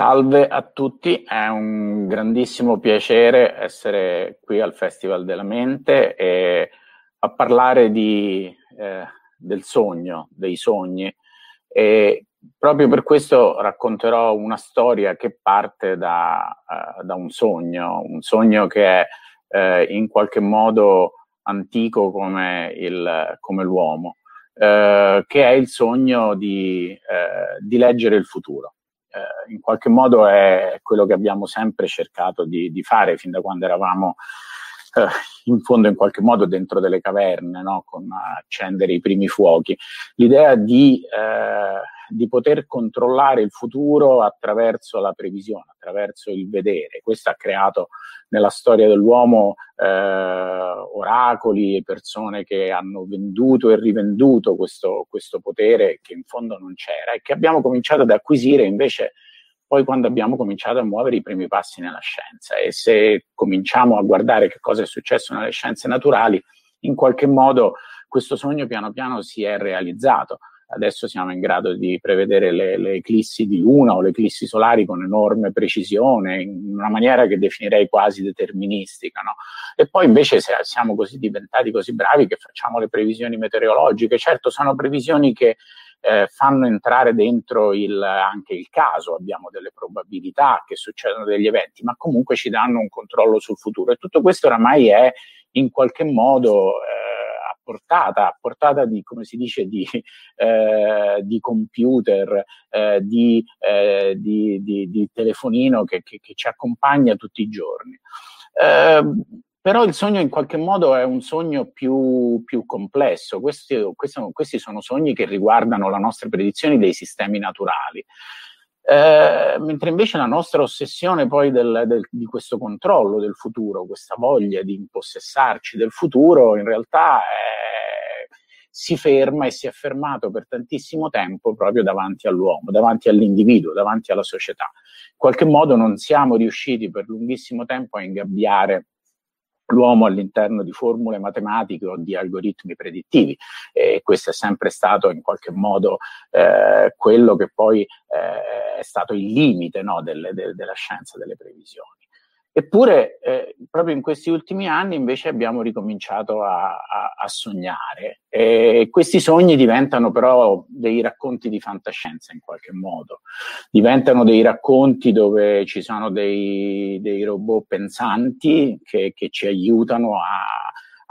Salve a tutti, è un grandissimo piacere essere qui al Festival della Mente e a parlare di, eh, del sogno, dei sogni. E proprio per questo racconterò una storia che parte da, uh, da un sogno, un sogno che è eh, in qualche modo antico come, il, come l'uomo, eh, che è il sogno di, eh, di leggere il futuro. Eh, in qualche modo è quello che abbiamo sempre cercato di, di fare fin da quando eravamo eh, in fondo in qualche modo dentro delle caverne, no? con accendere i primi fuochi. L'idea di, eh, di, poter controllare il futuro attraverso la previsione, attraverso il vedere. Questo ha creato nella storia dell'uomo eh, oracoli, persone che hanno venduto e rivenduto questo, questo potere che in fondo non c'era e che abbiamo cominciato ad acquisire invece poi quando abbiamo cominciato a muovere i primi passi nella scienza e se cominciamo a guardare che cosa è successo nelle scienze naturali, in qualche modo questo sogno piano piano si è realizzato. Adesso siamo in grado di prevedere le, le eclissi di luna o le eclissi solari con enorme precisione, in una maniera che definirei quasi deterministica. No? E poi invece siamo così diventati così bravi che facciamo le previsioni meteorologiche, certo sono previsioni che eh, fanno entrare dentro il, anche il caso, abbiamo delle probabilità che succedano degli eventi, ma comunque ci danno un controllo sul futuro e tutto questo oramai è in qualche modo eh, portata, a portata di, come si dice, di, eh, di computer, eh, di, eh, di, di, telefonino che, che, che, ci accompagna tutti i giorni. Eh, però il sogno in qualche modo è un sogno più, più complesso. Questi, questi, questi, sono sogni che riguardano la nostra predizione dei sistemi naturali. Eh, mentre invece la nostra ossessione poi del, del, di questo controllo del futuro, questa voglia di impossessarci del futuro, in realtà è, si ferma e si è fermato per tantissimo tempo proprio davanti all'uomo, davanti all'individuo, davanti alla società. In qualche modo non siamo riusciti per lunghissimo tempo a ingabbiare l'uomo all'interno di formule matematiche o di algoritmi predittivi e questo è sempre stato in qualche modo eh, quello che poi eh, è stato il limite no, delle, de, della scienza delle previsioni. Eppure, eh, proprio in questi ultimi anni invece abbiamo ricominciato a, a, a, sognare. E questi sogni diventano però dei racconti di fantascienza in qualche modo, diventano dei racconti dove ci sono dei, dei robot pensanti che, che ci aiutano a,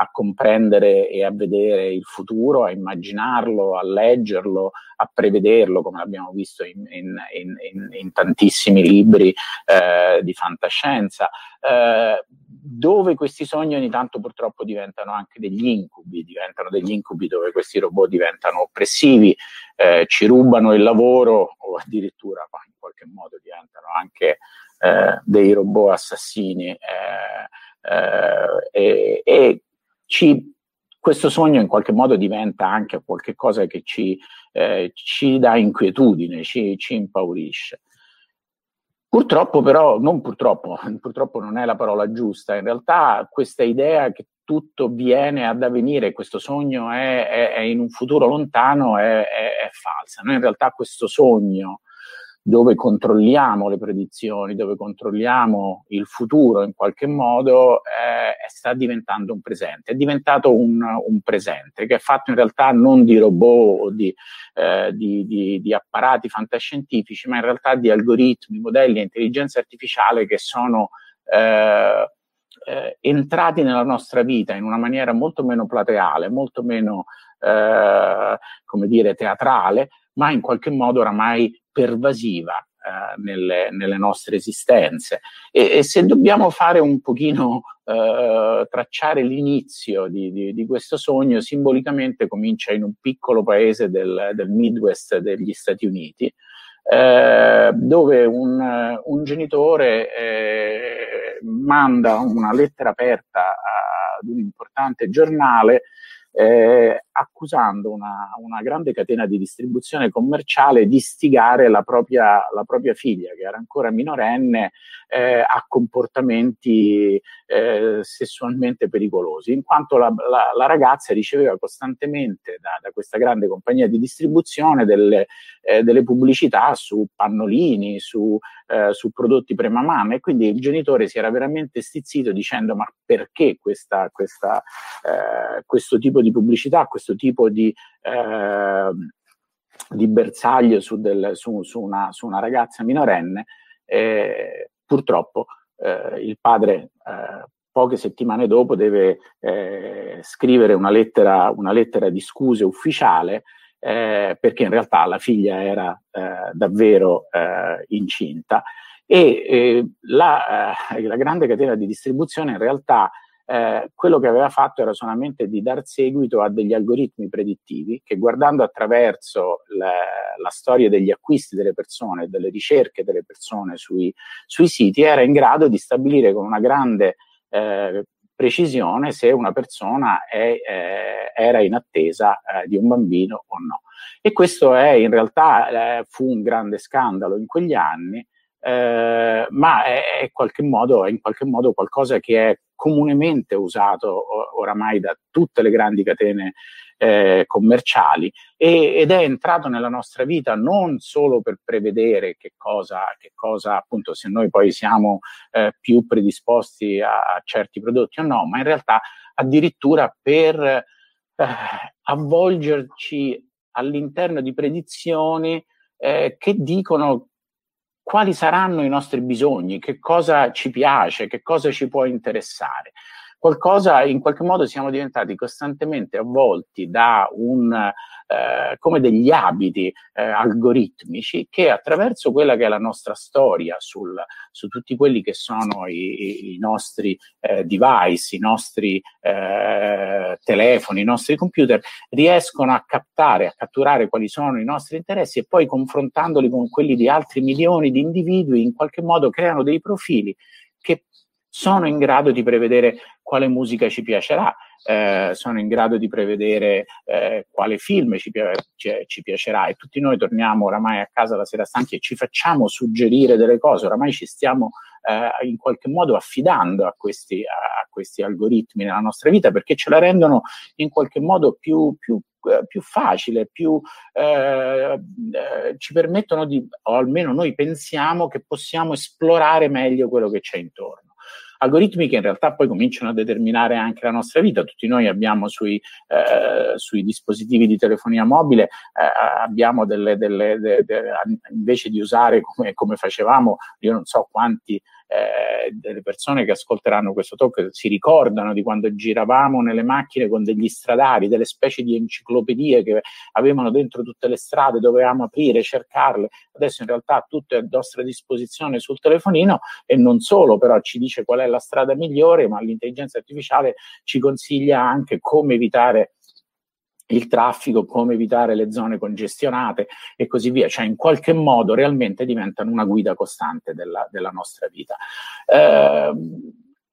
a comprendere e a vedere il futuro, a immaginarlo, a leggerlo, a prevederlo, come abbiamo visto in, in, in, in tantissimi libri eh, di fantascienza. Eh, dove questi sogni ogni tanto purtroppo diventano anche degli incubi, diventano degli incubi dove questi robot diventano oppressivi, eh, ci rubano il lavoro o addirittura in qualche modo diventano anche eh, dei robot assassini. Eh, eh, e, e ci, questo sogno in qualche modo diventa anche qualcosa che ci, eh, ci dà inquietudine, ci, ci impaurisce. Purtroppo però, non purtroppo, purtroppo non è la parola giusta, in realtà questa idea che tutto viene ad avvenire, questo sogno è, è, è in un futuro lontano, è, è, falsa. Noi in realtà questo sogno dove controlliamo le predizioni, dove controlliamo il futuro in qualche modo, eh, sta diventando un presente. È diventato un, un, presente che è fatto in realtà non di robot o di, eh, di, di, di, apparati fantascientifici, ma in realtà di algoritmi, modelli e intelligenza artificiale che sono eh, eh entrati nella nostra vita in una maniera molto meno plateale, molto meno, eh, come dire, teatrale, ma in qualche modo oramai pervasiva eh, nelle, nelle, nostre esistenze. E, e, se dobbiamo fare un pochino, eh, tracciare l'inizio di, di, di, questo sogno, simbolicamente comincia in un piccolo paese del, del Midwest degli Stati Uniti, eh, dove un, un genitore eh, manda una lettera aperta ad un importante giornale eh, accusando una, una, grande catena di distribuzione commerciale di stigare la propria, la propria figlia, che era ancora minorenne, eh, a comportamenti eh, sessualmente pericolosi, in quanto la, la, la, ragazza riceveva costantemente da, da, questa grande compagnia di distribuzione delle, eh, delle pubblicità su pannolini, su, eh, su prodotti premamame e quindi il genitore si era veramente stizzito dicendo ma perché questa, questa, eh, questo tipo di pubblicità, questo tipo di eh, di bersaglio su, del, su, su, una, su, una, ragazza minorenne, eh, purtroppo eh, il padre eh, poche settimane dopo deve eh, scrivere una lettera, una lettera, di scuse ufficiale eh, perché in realtà la figlia era eh, davvero incinta. E la, la grande catena di distribuzione in realtà eh, quello che aveva fatto era solamente di dar seguito a degli algoritmi predittivi che guardando attraverso la, la storia degli acquisti delle persone, delle ricerche delle persone sui, sui siti, era in grado di stabilire con una grande eh, precisione se una persona è, eh, era in attesa eh, di un bambino o no. E questo è in realtà eh, fu un grande scandalo in quegli anni eh, ma è, è, qualche modo, è in qualche modo qualcosa che è comunemente usato oramai da tutte le grandi catene eh, commerciali. E, ed è entrato nella nostra vita non solo per prevedere che cosa, che cosa appunto se noi poi siamo eh, più predisposti a, a, certi prodotti o no, ma in realtà addirittura per eh, avvolgerci all'interno di predizioni eh, che dicono quali saranno i nostri bisogni, che cosa ci piace, che cosa ci può interessare. Qualcosa, in qualche modo siamo diventati costantemente avvolti da un eh, come degli abiti eh, algoritmici che attraverso quella che è la nostra storia sul, su tutti quelli che sono i, i nostri eh, device, i nostri eh, telefoni, i nostri computer, riescono a captare, a catturare quali sono i nostri interessi e poi confrontandoli con quelli di altri milioni di individui, in qualche modo creano dei profili che sono in grado di prevedere quale musica ci piacerà, eh, sono in grado di prevedere eh, quale film ci, ci, ci, piacerà. E tutti noi torniamo oramai a casa la sera stanchi e ci facciamo suggerire delle cose, oramai ci stiamo eh, in qualche modo affidando a questi, a questi, algoritmi nella nostra vita perché ce la rendono in qualche modo più, più eh, più facile, più eh, eh, ci permettono di, o almeno noi pensiamo che possiamo esplorare meglio quello che c'è intorno algoritmi che in realtà poi cominciano a determinare anche la nostra vita. Tutti noi abbiamo sui, eh, sui dispositivi di telefonia mobile, eh, abbiamo delle, delle, de, de, invece di usare come, come facevamo, io non so quanti eh, delle persone che ascolteranno questo talk si ricordano di quando giravamo nelle macchine con degli stradali, delle specie di enciclopedie che avevano dentro tutte le strade, dovevamo aprire, cercarle. Adesso in realtà tutto è a nostra disposizione sul telefonino e non solo, però ci dice qual è la strada migliore, ma l'intelligenza artificiale ci consiglia anche come evitare il traffico, come evitare le zone congestionate e così via, cioè in qualche modo realmente diventano una guida costante della, della nostra vita. Eh,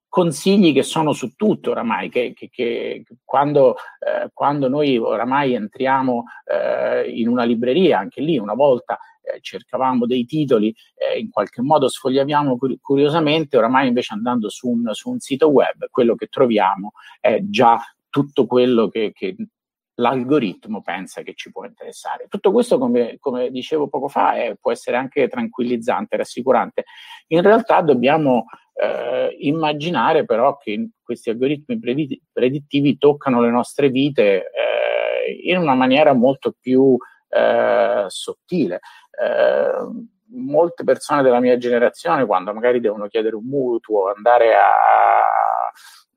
consigli che sono su tutto oramai, che, che, che quando, eh, quando, noi oramai entriamo eh, in una libreria, anche lì una volta eh, cercavamo dei titoli, eh, in qualche modo sfogliaviamo curiosamente, oramai invece andando su un, su un, sito web, quello che troviamo è già tutto quello che, che l'algoritmo pensa che ci può interessare. Tutto questo, come, come dicevo poco fa, è, può essere anche tranquillizzante, rassicurante. In realtà dobbiamo eh, immaginare però che questi algoritmi predittivi toccano le nostre vite eh, in una maniera molto più eh, sottile. Eh, molte persone della mia generazione, quando magari devono chiedere un mutuo, andare a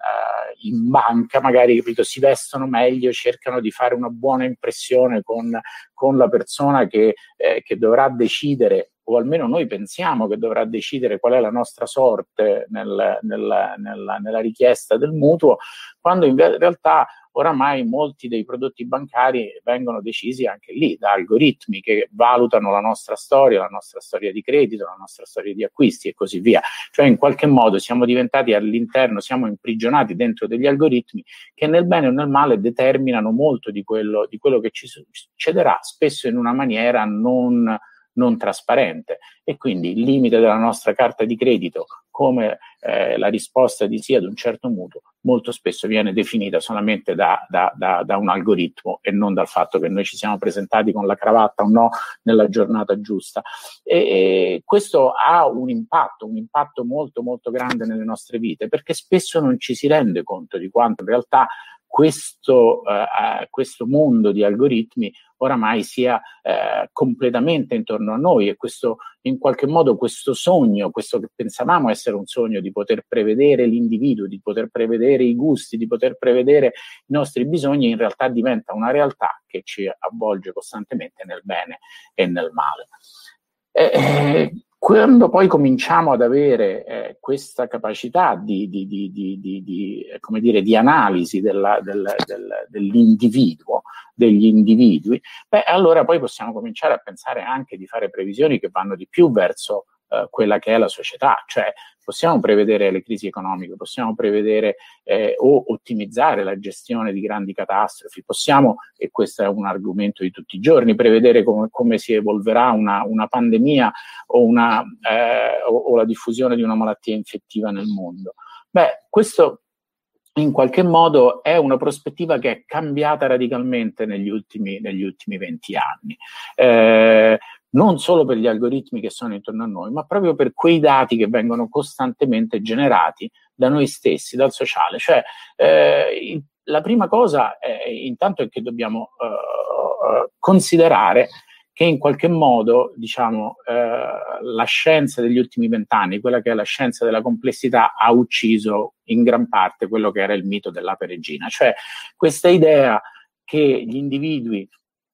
uh, in banca, magari capito, si vestono meglio, cercano di fare una buona impressione con, con la persona che, eh, che dovrà decidere o almeno noi pensiamo che dovrà decidere qual è la nostra sorte nel, nel, nella, nella, richiesta del mutuo, quando in realtà oramai molti dei prodotti bancari vengono decisi anche lì da algoritmi che valutano la nostra storia, la nostra storia di credito, la nostra storia di acquisti e così via. Cioè in qualche modo siamo diventati all'interno, siamo imprigionati dentro degli algoritmi che nel bene o nel male determinano molto di quello, di quello che ci succederà, spesso in una maniera non non trasparente e quindi il limite della nostra carta di credito come eh, la risposta di sì ad un certo mutuo molto spesso viene definita solamente da, da, da, da, un algoritmo e non dal fatto che noi ci siamo presentati con la cravatta o no nella giornata giusta. E, e questo ha un impatto, un impatto molto molto grande nelle nostre vite perché spesso non ci si rende conto di quanto in realtà questo, eh, questo mondo di algoritmi oramai sia eh, completamente intorno a noi e questo in qualche modo questo sogno, questo che pensavamo essere un sogno di poter prevedere l'individuo, di poter prevedere i gusti, di poter prevedere i nostri bisogni, in realtà diventa una realtà che ci avvolge costantemente nel bene e nel male. Eh, quando poi cominciamo ad avere eh, questa capacità di, di, di, come dire, di analisi della, del, del, dell'individuo, degli individui, beh, allora poi possiamo cominciare a pensare anche di fare previsioni che vanno di più verso eh, quella che è la società, cioè possiamo prevedere le crisi economiche, possiamo prevedere eh, o ottimizzare la gestione di grandi catastrofi, possiamo, e questo è un argomento di tutti i giorni, prevedere come, come si evolverà una, una pandemia o, una, eh, o, o la diffusione di una malattia infettiva nel mondo. Beh, questo in qualche modo è una prospettiva che è cambiata radicalmente negli ultimi, negli ultimi 20 anni. Eh, non solo per gli algoritmi che sono intorno a noi, ma proprio per quei dati che vengono costantemente generati da noi stessi, dal sociale. Cioè, eh, la prima cosa è, intanto è che dobbiamo uh, considerare che in qualche modo, diciamo, uh, la scienza degli ultimi vent'anni, quella che è la scienza della complessità, ha ucciso in gran parte quello che era il mito dell'ape regina, cioè questa idea che gli individui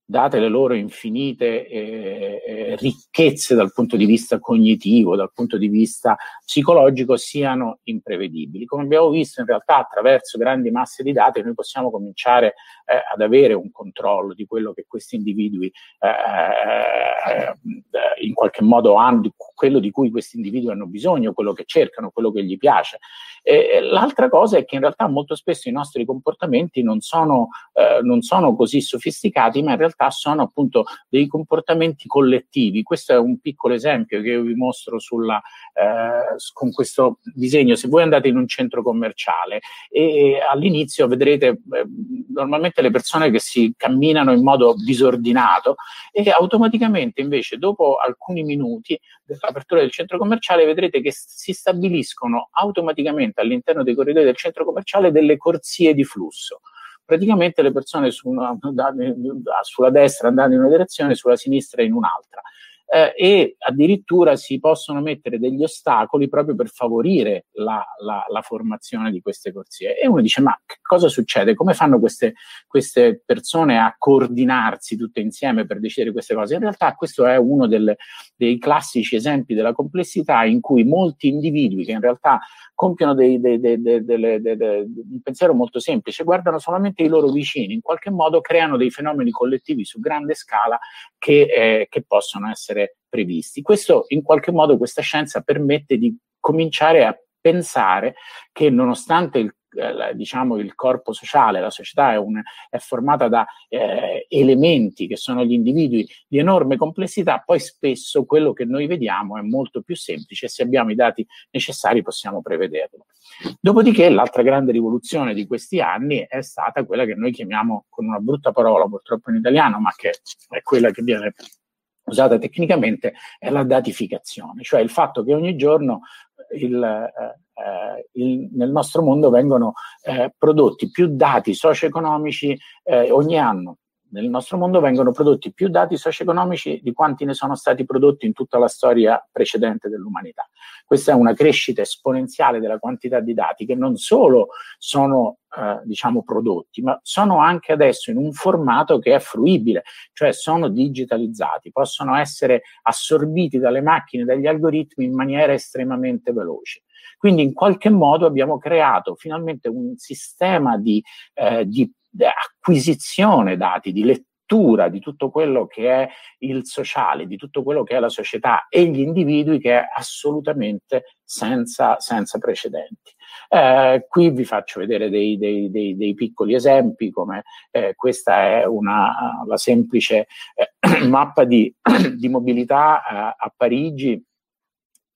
date le loro infinite eh, eh, ricchezze dal punto di vista cognitivo, dal punto di vista psicologico, siano imprevedibili. Come abbiamo visto, in realtà attraverso grandi masse di dati noi possiamo cominciare eh, ad avere un controllo di quello che questi individui eh, eh, in qualche modo hanno, quello di cui questi individui hanno bisogno, quello che cercano, quello che gli piace. E, l'altra cosa è che in realtà molto spesso i nostri comportamenti non sono, eh, non sono così sofisticati, ma in realtà sono appunto dei comportamenti collettivi. Questo è un piccolo esempio che io vi mostro sulla, eh, con questo disegno. Se voi andate in un centro commerciale e, all'inizio vedrete eh, normalmente le persone che si camminano in modo disordinato e automaticamente invece dopo alcuni minuti dell'apertura del centro commerciale vedrete che si stabiliscono automaticamente all'interno dei corridoi del centro commerciale delle corsie di flusso. Praticamente le persone su una, sulla destra andando in una direzione, sulla sinistra in un'altra eh, e addirittura si possono mettere degli ostacoli proprio per favorire la, la, la, formazione di queste corsie. E uno dice: Ma che cosa succede? Come fanno queste, queste, persone a coordinarsi tutte insieme per decidere queste cose? In realtà, questo è uno delle, dei classici esempi della complessità in cui molti individui che in realtà compiono dei, dei, dei, un pensiero molto semplice, guardano solamente i loro vicini, in qualche modo creano dei fenomeni collettivi su grande scala che, eh, che possono essere previsti. Questo, in qualche modo, questa scienza permette di cominciare a pensare che nonostante il eh, diciamo, il corpo sociale, la società è, un, è formata da eh, elementi che sono gli individui di enorme complessità, poi spesso quello che noi vediamo è molto più semplice e se abbiamo i dati necessari possiamo prevederlo. Dopodiché l'altra grande rivoluzione di questi anni è stata quella che noi chiamiamo con una brutta parola purtroppo in italiano, ma che è quella che viene usata tecnicamente, è la datificazione, cioè il fatto che ogni giorno il, eh, eh, il, nel nostro mondo vengono eh, prodotti più dati socio-economici eh, ogni anno. Nel nostro mondo vengono prodotti più dati socio-economici di quanti ne sono stati prodotti in tutta la storia precedente dell'umanità. Questa è una crescita esponenziale della quantità di dati che non solo sono eh, diciamo prodotti, ma sono anche adesso in un formato che è fruibile, cioè sono digitalizzati, possono essere assorbiti dalle macchine, dagli algoritmi in maniera estremamente veloce. Quindi in qualche modo abbiamo creato finalmente un sistema di, eh, di acquisizione dati, di lettura di tutto quello che è il sociale, di tutto quello che è la società e gli individui che è assolutamente senza, senza precedenti. Eh, qui vi faccio vedere dei, dei, dei, dei piccoli esempi, come eh, questa è una, la semplice eh, mappa di, di mobilità a, a Parigi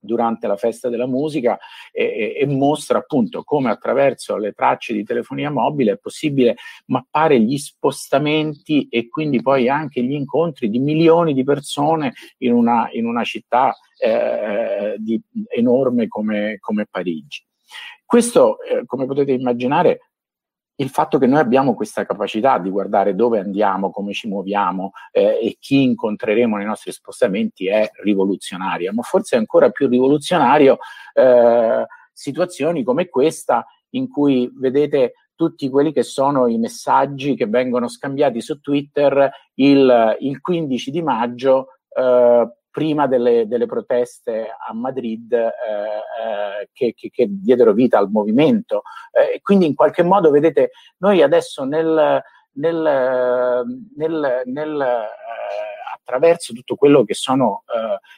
durante la festa della musica e, e, mostra appunto come attraverso le tracce di telefonia mobile è possibile mappare gli spostamenti e quindi poi anche gli incontri di milioni di persone in una, in una città eh, di, enorme come, come Parigi. Questo, eh, come potete immaginare, il fatto che noi abbiamo questa capacità di guardare dove andiamo, come ci muoviamo eh, e chi incontreremo nei nostri spostamenti è rivoluzionario, ma forse è ancora più rivoluzionario eh, situazioni come questa in cui vedete tutti quelli che sono i messaggi che vengono scambiati su Twitter il, il 15 di maggio eh, prima delle, delle, proteste a Madrid eh, eh, che, che, che, diedero vita al movimento. Eh, quindi in qualche modo, vedete, noi adesso nel, nel, nel, nel eh, attraverso tutto quello che sono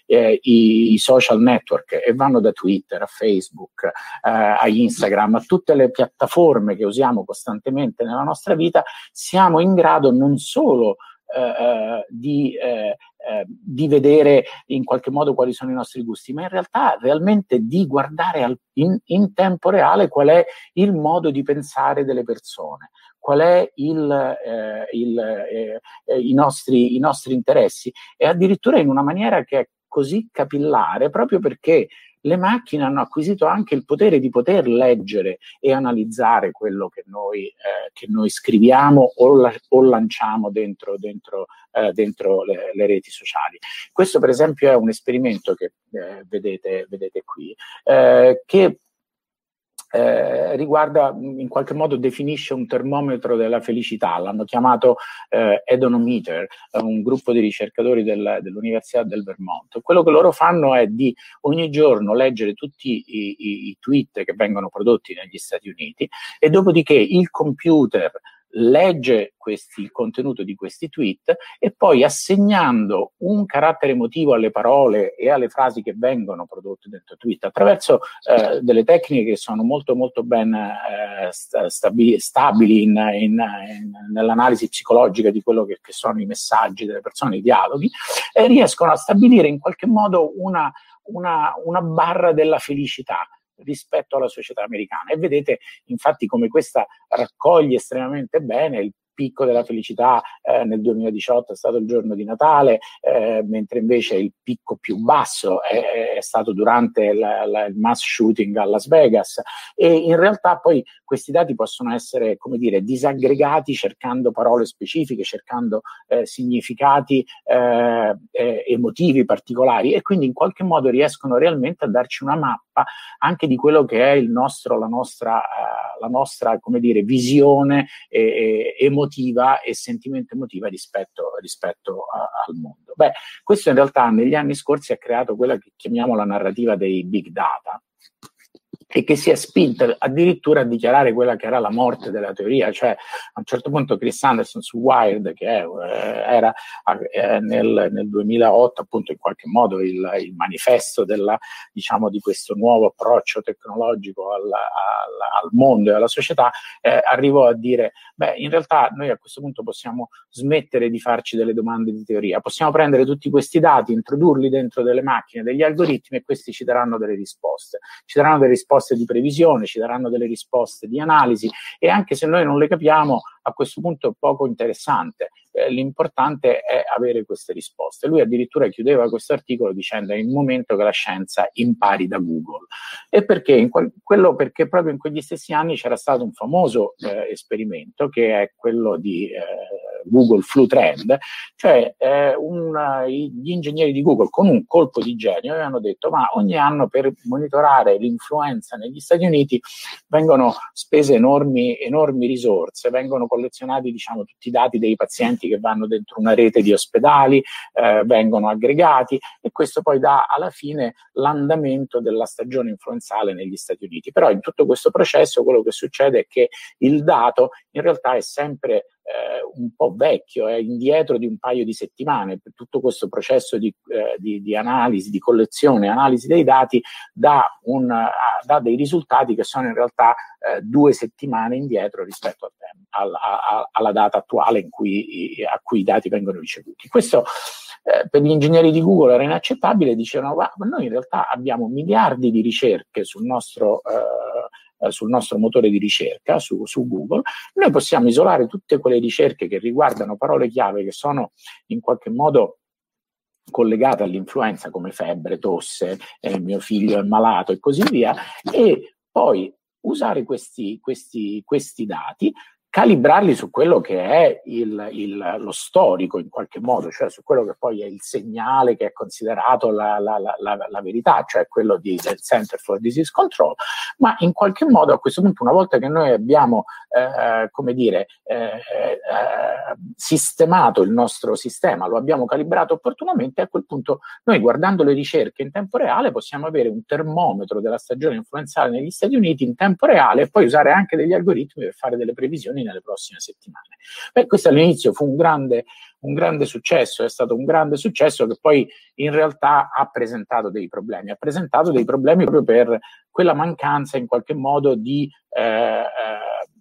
eh, eh, i, i, social network e vanno da Twitter a Facebook, a Instagram, a tutte le piattaforme che usiamo costantemente nella nostra vita, siamo in grado non solo di eh, di vedere in qualche modo quali sono i nostri gusti, ma in realtà realmente di guardare al, in, in, tempo reale qual è il modo di pensare delle persone, qual è il, eh, il, eh, eh i, nostri, i nostri interessi e addirittura in una maniera che è così capillare proprio perché le macchine hanno acquisito anche il potere di poter leggere e analizzare quello che noi, eh, che noi scriviamo o, la, o, lanciamo dentro, dentro, eh, dentro le, le, reti sociali. Questo per esempio è un esperimento che eh, vedete, vedete, qui, eh, che eh, riguarda, in qualche modo definisce un termometro della felicità, l'hanno chiamato eh, Edonometer, un gruppo di ricercatori del, dell'Università del Vermont. Quello che loro fanno è di ogni giorno leggere tutti i, i, i tweet che vengono prodotti negli Stati Uniti e dopodiché il computer legge questi, il contenuto di questi tweet e poi assegnando un carattere emotivo alle parole e alle frasi che vengono prodotte dentro tweet attraverso eh, delle tecniche che sono molto molto ben eh, stabili, stabili in, in, in, nell'analisi psicologica di quello che, che, sono i messaggi delle persone, i dialoghi, e riescono a stabilire in qualche modo una, una, una barra della felicità rispetto alla società americana. E vedete infatti come questa raccoglie estremamente bene il picco della felicità eh, nel 2018 è stato il giorno di Natale, eh, mentre invece il picco più basso è, è stato durante la, la, il mass shooting a Las Vegas e in realtà poi questi dati possono essere, come dire, disaggregati cercando parole specifiche, cercando eh, significati eh, eh, emotivi particolari e quindi in qualche modo riescono realmente a darci una mappa anche di quello che è nostro, la nostra, uh, la nostra dire, visione eh, emotiva e sentimento emotiva rispetto, rispetto a, al mondo. Beh, questo in realtà negli anni scorsi ha creato quella che chiamiamo la narrativa dei big data e che si è spinta addirittura a dichiarare quella che era la morte della teoria, cioè a un certo punto Chris Anderson su Wired, che è, eh, era eh, nel, nel, 2008 appunto in qualche modo il, il manifesto della, diciamo, di questo nuovo approccio tecnologico al, al, al mondo e alla società, eh, arrivò a dire, beh in realtà noi a questo punto possiamo smettere di farci delle domande di teoria, possiamo prendere tutti questi dati, introdurli dentro delle macchine, degli algoritmi e questi ci daranno delle risposte, ci daranno delle risposte risposte di previsione, ci daranno delle risposte di analisi e anche se noi non le capiamo, a questo punto è poco interessante. Eh, l'importante è avere queste risposte. Lui addirittura chiudeva questo articolo dicendo è il momento che la scienza impari da Google. E perché? Que- quello perché proprio in quegli stessi anni c'era stato un famoso eh, esperimento che è quello di... Eh, Google Flu Trend, cioè eh, una, gli ingegneri di Google con un colpo di genio avevano detto ma ogni anno per monitorare l'influenza negli Stati Uniti vengono spese enormi, enormi risorse, vengono collezionati diciamo, tutti i dati dei pazienti che vanno dentro una rete di ospedali, eh, vengono aggregati e questo poi dà alla fine l'andamento della stagione influenzale negli Stati Uniti. Però in tutto questo processo quello che succede è che il dato in realtà è sempre eh, un po' vecchio, è indietro di un paio di settimane. Tutto questo processo di, eh, di, di analisi, di collezione, analisi dei dati dà, un, dà, dei risultati che sono in realtà eh, due settimane indietro rispetto tempo, alla, alla, alla data attuale cui, a cui i dati vengono ricevuti. Questo eh, per gli ingegneri di Google era inaccettabile, dicevano ma noi in realtà abbiamo miliardi di ricerche sul nostro eh, sul nostro motore di ricerca, su, su, Google, noi possiamo isolare tutte quelle ricerche che riguardano parole chiave che sono in qualche modo collegate all'influenza come febbre, tosse, eh, mio figlio è malato e così via, e poi usare questi, questi, questi dati calibrarli su quello che è il, il, lo storico in qualche modo, cioè su quello che poi è il segnale che è considerato la, la, la, la verità, cioè quello di, del Center for Disease Control, ma in qualche modo a questo punto, una volta che noi abbiamo, eh, come dire, eh, eh, sistemato il nostro sistema, lo abbiamo calibrato opportunamente, a quel punto noi guardando le ricerche in tempo reale possiamo avere un termometro della stagione influenzale negli Stati Uniti in tempo reale e poi usare anche degli algoritmi per fare delle previsioni nelle prossime settimane. Beh, questo all'inizio fu un grande, un grande successo, è stato un grande successo che poi in realtà ha presentato dei problemi, ha presentato dei problemi proprio per quella mancanza in qualche modo di, eh, eh,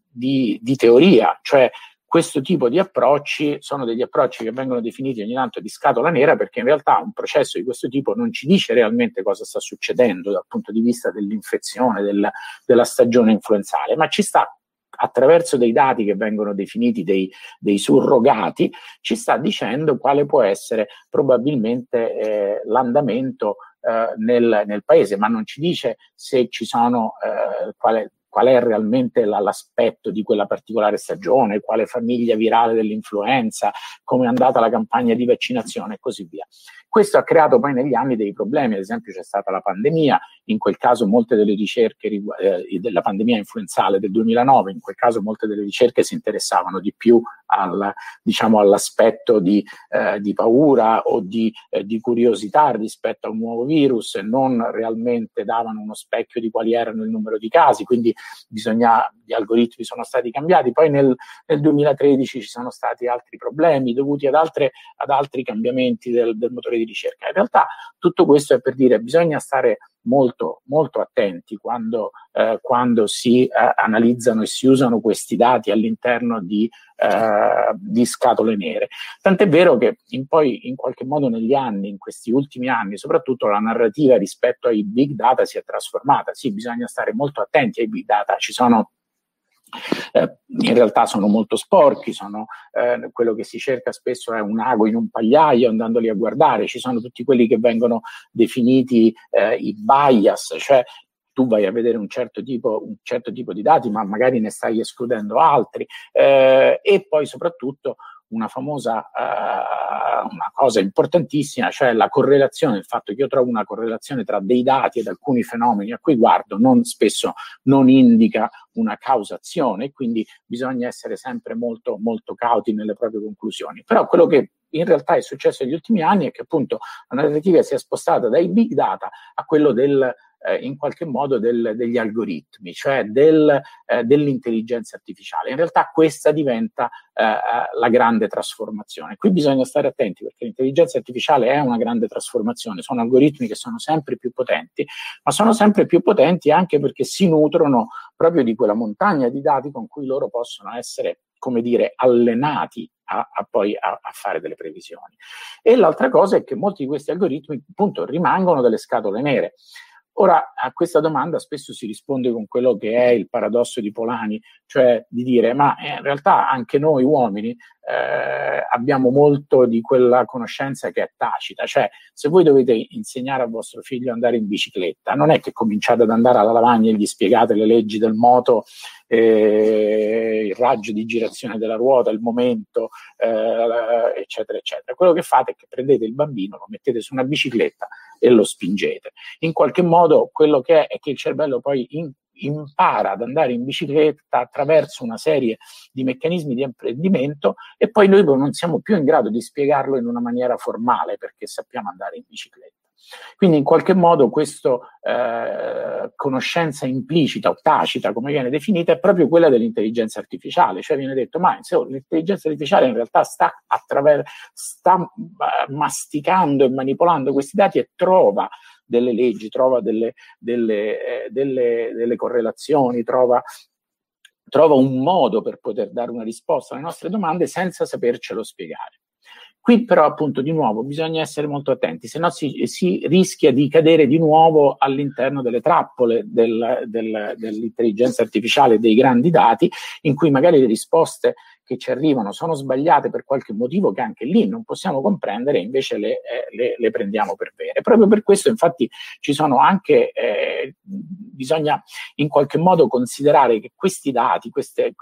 di, di teoria, cioè questo tipo di approcci sono degli approcci che vengono definiti ogni tanto di scatola nera perché in realtà un processo di questo tipo non ci dice realmente cosa sta succedendo dal punto di vista dell'infezione, della, della stagione influenzale, ma ci sta attraverso dei dati che vengono definiti dei, dei surrogati, ci sta dicendo quale può essere probabilmente eh, l'andamento eh, nel, nel, paese, ma non ci dice se ci sono eh, quale, qual è realmente la, l'aspetto di quella particolare stagione, quale famiglia virale dell'influenza, come è andata la campagna di vaccinazione e così via. Questo ha creato poi negli anni dei problemi, ad esempio c'è stata la pandemia, in quel caso molte delle ricerche eh, della pandemia influenzale del 2009, in quel caso molte delle ricerche si interessavano di più al, diciamo, all'aspetto di, eh, di, paura o di, eh, di, curiosità rispetto a un nuovo virus e non realmente davano uno specchio di quali erano il numero di casi, quindi bisogna, gli algoritmi sono stati cambiati. Poi nel, nel 2013 ci sono stati altri problemi dovuti ad, altre, ad altri cambiamenti del, del motore di ricerca. In realtà tutto questo è per dire che bisogna stare molto, molto attenti quando, eh, quando si eh, analizzano e si usano questi dati all'interno di, eh, di, scatole nere. Tant'è vero che in poi in qualche modo negli anni, in questi ultimi anni, soprattutto la narrativa rispetto ai big data si è trasformata. Sì, bisogna stare molto attenti ai big data, ci sono eh, in realtà sono molto sporchi, sono, eh, quello che si cerca spesso è un ago in un pagliaio andandoli a guardare, ci sono tutti quelli che vengono definiti eh, i bias, cioè tu vai a vedere un certo, tipo, un certo tipo di dati ma magari ne stai escludendo altri. Eh, e poi soprattutto una famosa uh, una cosa importantissima, cioè la correlazione, il fatto che io trovo una correlazione tra dei dati ed alcuni fenomeni a cui guardo non spesso non indica una causazione quindi bisogna essere sempre molto, molto cauti nelle proprie conclusioni. Però quello che in realtà è successo negli ultimi anni è che appunto la narrativa si è spostata dai big data a quello del eh, in qualche modo del, degli algoritmi, cioè del, eh, dell'intelligenza artificiale. In realtà questa diventa eh, eh, la grande trasformazione. Qui bisogna stare attenti perché l'intelligenza artificiale è una grande trasformazione, sono algoritmi che sono sempre più potenti, ma sono sempre più potenti anche perché si nutrono proprio di quella montagna di dati con cui loro possono essere come dire, allenati a, a poi a, a, fare delle previsioni. E l'altra cosa è che molti di questi algoritmi appunto rimangono delle scatole nere. Ora, a questa domanda spesso si risponde con quello che è il paradosso di Polani, cioè di dire, ma eh, in realtà anche noi uomini eh, abbiamo molto di quella conoscenza che è tacita, cioè se voi dovete insegnare a vostro figlio ad andare in bicicletta, non è che cominciate ad andare alla lavagna e gli spiegate le leggi del moto eh, il raggio di girazione della ruota, il momento, eh, eccetera, eccetera. Quello che fate è che prendete il bambino, lo mettete su una bicicletta e lo spingete. In qualche modo quello che è è che il cervello poi in, impara ad andare in bicicletta attraverso una serie di meccanismi di apprendimento e poi noi non siamo più in grado di spiegarlo in una maniera formale perché sappiamo andare in bicicletta. Quindi in qualche modo questa eh, conoscenza implicita o tacita, come viene definita, è proprio quella dell'intelligenza artificiale, cioè viene detto ma insomma, l'intelligenza artificiale in realtà sta, attraver- sta uh, masticando e manipolando questi dati e trova delle leggi, trova delle, delle, eh, delle, delle correlazioni, trova trova un modo per poter dare una risposta alle nostre domande senza sapercelo spiegare. Qui però appunto di nuovo bisogna essere molto attenti, se no si, si rischia di cadere di nuovo all'interno delle trappole del, del, dell'intelligenza artificiale dei grandi dati, in cui magari le risposte che ci arrivano sono sbagliate per qualche motivo che anche lì non possiamo comprendere, invece le, eh, le, le prendiamo per vere. Proprio per questo infatti ci sono anche, eh, bisogna in qualche modo considerare che questi dati, queste,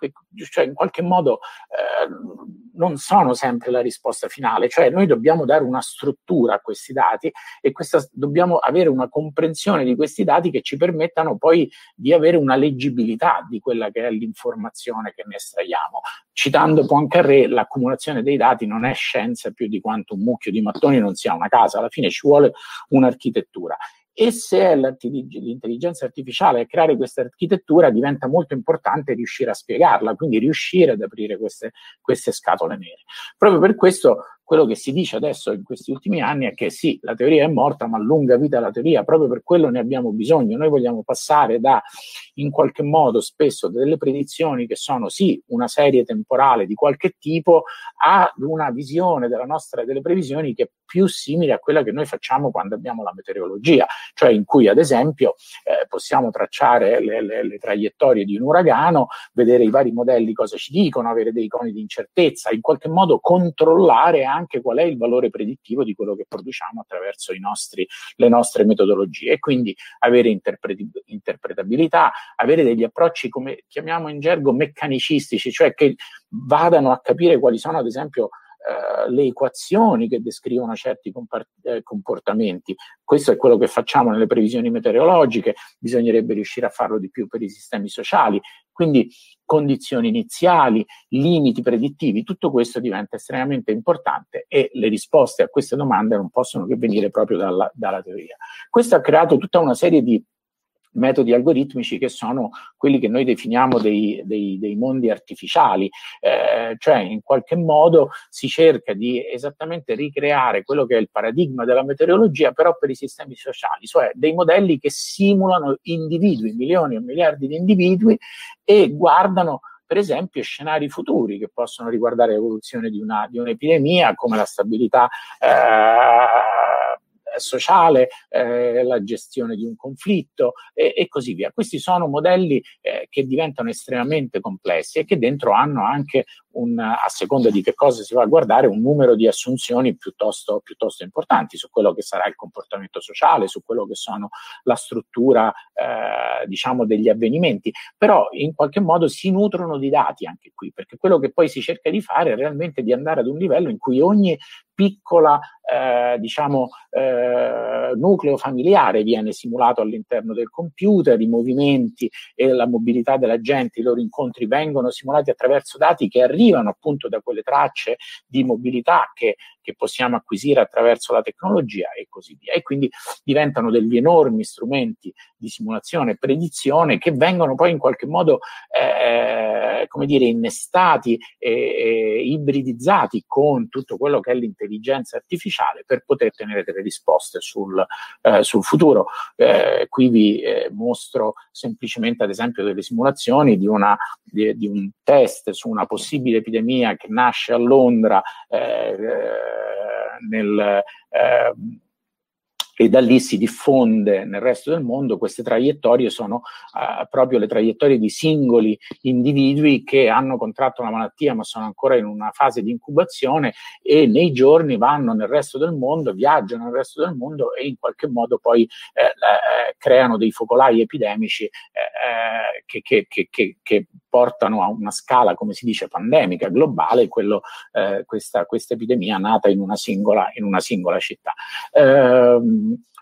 cioè in qualche modo eh, non sono sempre la risposta finale, cioè noi dobbiamo dare una struttura a questi dati e questa, dobbiamo avere una comprensione di questi dati che ci permettano poi di avere una leggibilità di quella che è l'informazione che ne estraiamo. Citando Poincaré, l'accumulazione dei dati non è scienza più di quanto un mucchio di mattoni non sia una casa, alla fine ci vuole un'architettura e se l'intelligenza artificiale a creare questa architettura diventa molto importante riuscire a spiegarla, quindi riuscire ad aprire queste, queste scatole nere. Proprio per questo quello che si dice adesso in questi ultimi anni è che sì, la teoria è morta, ma lunga vita la teoria, proprio per quello ne abbiamo bisogno. Noi vogliamo passare da, in qualche modo, spesso delle predizioni che sono sì una serie temporale di qualche tipo, ad una visione della nostra, delle previsioni che più simile a quella che noi facciamo quando abbiamo la meteorologia, cioè in cui ad esempio eh, possiamo tracciare le, le, le traiettorie di un uragano, vedere i vari modelli cosa ci dicono, avere dei coni di incertezza, in qualche modo controllare anche qual è il valore predittivo di quello che produciamo attraverso nostri, le nostre metodologie. E quindi avere interpretabilità, avere degli approcci come chiamiamo in gergo meccanicistici, cioè che vadano a capire quali sono ad esempio Uh, le equazioni che descrivono certi eh, comportamenti. Questo è quello che facciamo nelle previsioni meteorologiche, bisognerebbe riuscire a farlo di più per i sistemi sociali. Quindi condizioni iniziali, limiti predittivi, tutto questo diventa estremamente importante e le risposte a queste domande non possono che venire proprio dalla, dalla teoria. Questo ha creato tutta una serie di metodi algoritmici che sono quelli che noi definiamo dei, dei, dei mondi artificiali, eh, cioè in qualche modo si cerca di esattamente ricreare quello che è il paradigma della meteorologia, però per i sistemi sociali, cioè dei modelli che simulano individui, milioni e miliardi di individui e guardano per esempio scenari futuri che possono riguardare l'evoluzione di, una, di un'epidemia come la stabilità eh, sociale, eh, la gestione di un conflitto e, e, così via. Questi sono modelli eh, che diventano estremamente complessi e che dentro hanno anche un, a seconda di che cosa si va a guardare, un numero di assunzioni piuttosto, piuttosto importanti su quello che sarà il comportamento sociale, su quello che sono la struttura, eh, diciamo, degli avvenimenti. Però in qualche modo si nutrono di dati anche qui, perché quello che poi si cerca di fare è realmente di andare ad un livello in cui ogni piccola eh, diciamo, eh, nucleo familiare viene simulato all'interno del computer, i movimenti e la mobilità della gente, i loro incontri vengono simulati attraverso dati che arrivano appunto da quelle tracce di mobilità che, che possiamo acquisire attraverso la tecnologia e così via. E quindi diventano degli enormi strumenti di simulazione e predizione che vengono poi in qualche modo, eh, come dire, innestati e, e ibridizzati con tutto quello che è l'intelligenza artificiale per poter ottenere delle risposte sul, eh, sul futuro. Eh, qui vi eh, mostro semplicemente, ad esempio, delle simulazioni di, una, di, di, un test su una possibile epidemia che nasce a Londra eh, nel e da lì si diffonde nel resto del mondo, queste traiettorie sono uh, proprio le traiettorie di singoli individui che hanno contratto la malattia ma sono ancora in una fase di incubazione e nei giorni vanno nel resto del mondo, viaggiano nel resto del mondo e in qualche modo poi eh, eh, creano dei focolai epidemici eh, eh che, che, che, che portano a una scala, come si dice, pandemica, globale, quello, eh, questa, questa epidemia nata in una singola, in una singola città. Eh,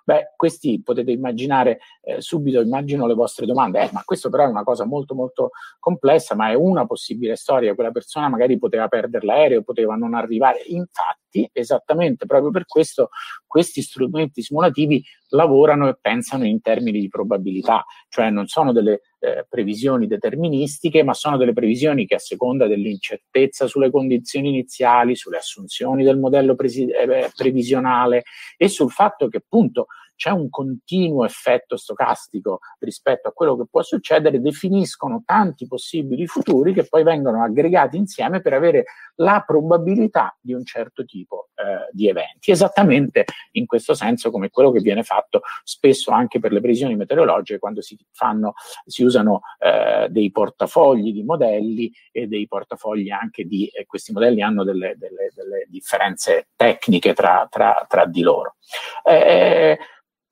Beh, questi potete immaginare eh, subito, immagino le vostre domande, eh, ma questo però è una cosa molto molto complessa, ma è una possibile storia, quella persona magari poteva perdere l'aereo, poteva non arrivare. Infatti, esattamente proprio per questo, questi strumenti simulativi lavorano e pensano in termini di probabilità, cioè non sono delle eh, previsioni deterministiche, ma sono delle previsioni che a seconda dell'incertezza sulle condizioni iniziali, sulle assunzioni del modello presi- eh, previsionale e sul fatto che appunto c'è un continuo effetto stocastico rispetto a quello che può succedere, definiscono tanti possibili futuri che poi vengono aggregati insieme per avere la probabilità di un certo tipo eh, di eventi. Esattamente in questo senso come quello che viene fatto spesso anche per le previsioni meteorologiche quando si, fanno, si usano eh, dei portafogli di modelli e dei portafogli anche di, eh, questi modelli hanno delle, delle, delle differenze tecniche tra, tra, tra di loro. Eh,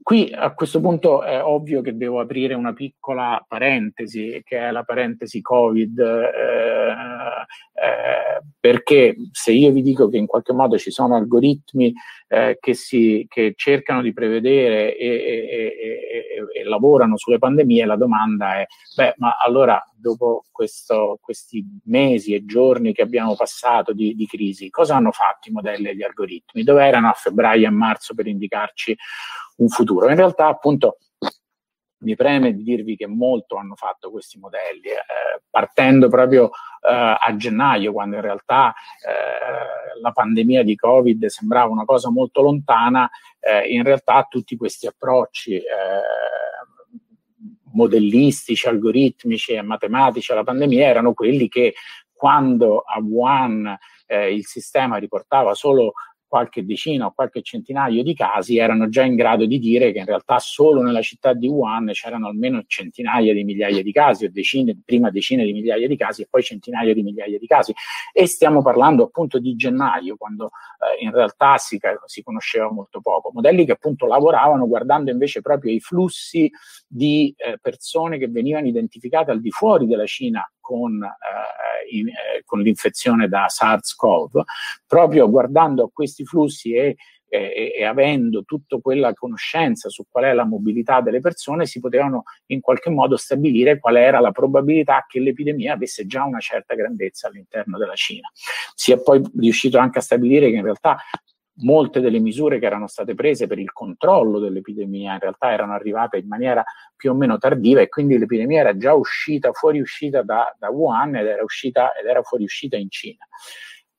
Qui a questo punto è ovvio che devo aprire una piccola parentesi, che è la parentesi Covid, eh, eh, perché se io vi dico che in qualche modo ci sono algoritmi eh, che, si, che cercano di prevedere e, e, e, e, lavorano sulle pandemie, la domanda è, beh, ma allora dopo questo, questi mesi e giorni che abbiamo passato di, di crisi, cosa hanno fatto i modelli e gli algoritmi? Dove erano a febbraio e a marzo per indicarci un futuro. In realtà, appunto, mi preme di dirvi che molto hanno fatto questi modelli, eh, partendo proprio eh, a gennaio, quando in realtà eh, la pandemia di Covid sembrava una cosa molto lontana, eh, in realtà tutti questi approcci eh, modellistici, algoritmici e matematici alla pandemia erano quelli che quando a Wuhan eh, il sistema riportava solo qualche decina o qualche centinaio di casi erano già in grado di dire che in realtà solo nella città di Wuhan c'erano almeno centinaia di migliaia di casi o decine, prima decine di migliaia di casi e poi centinaia di migliaia di casi. E stiamo parlando appunto di gennaio quando eh, in realtà si, si conosceva molto poco, modelli che appunto lavoravano guardando invece proprio i flussi di eh, persone che venivano identificate al di fuori della Cina con, eh, in, eh, con l'infezione da SARS-CoV, proprio guardando a questi flussi e e, e, avendo tutta quella conoscenza su qual è la mobilità delle persone, si potevano in qualche modo stabilire qual era la probabilità che l'epidemia avesse già una certa grandezza all'interno della Cina. Si è poi riuscito anche a stabilire che in realtà molte delle misure che erano state prese per il controllo dell'epidemia in realtà erano arrivate in maniera più o meno tardiva e quindi l'epidemia era già uscita, fuoriuscita da, da Wuhan ed era, uscita, ed era fuoriuscita in Cina.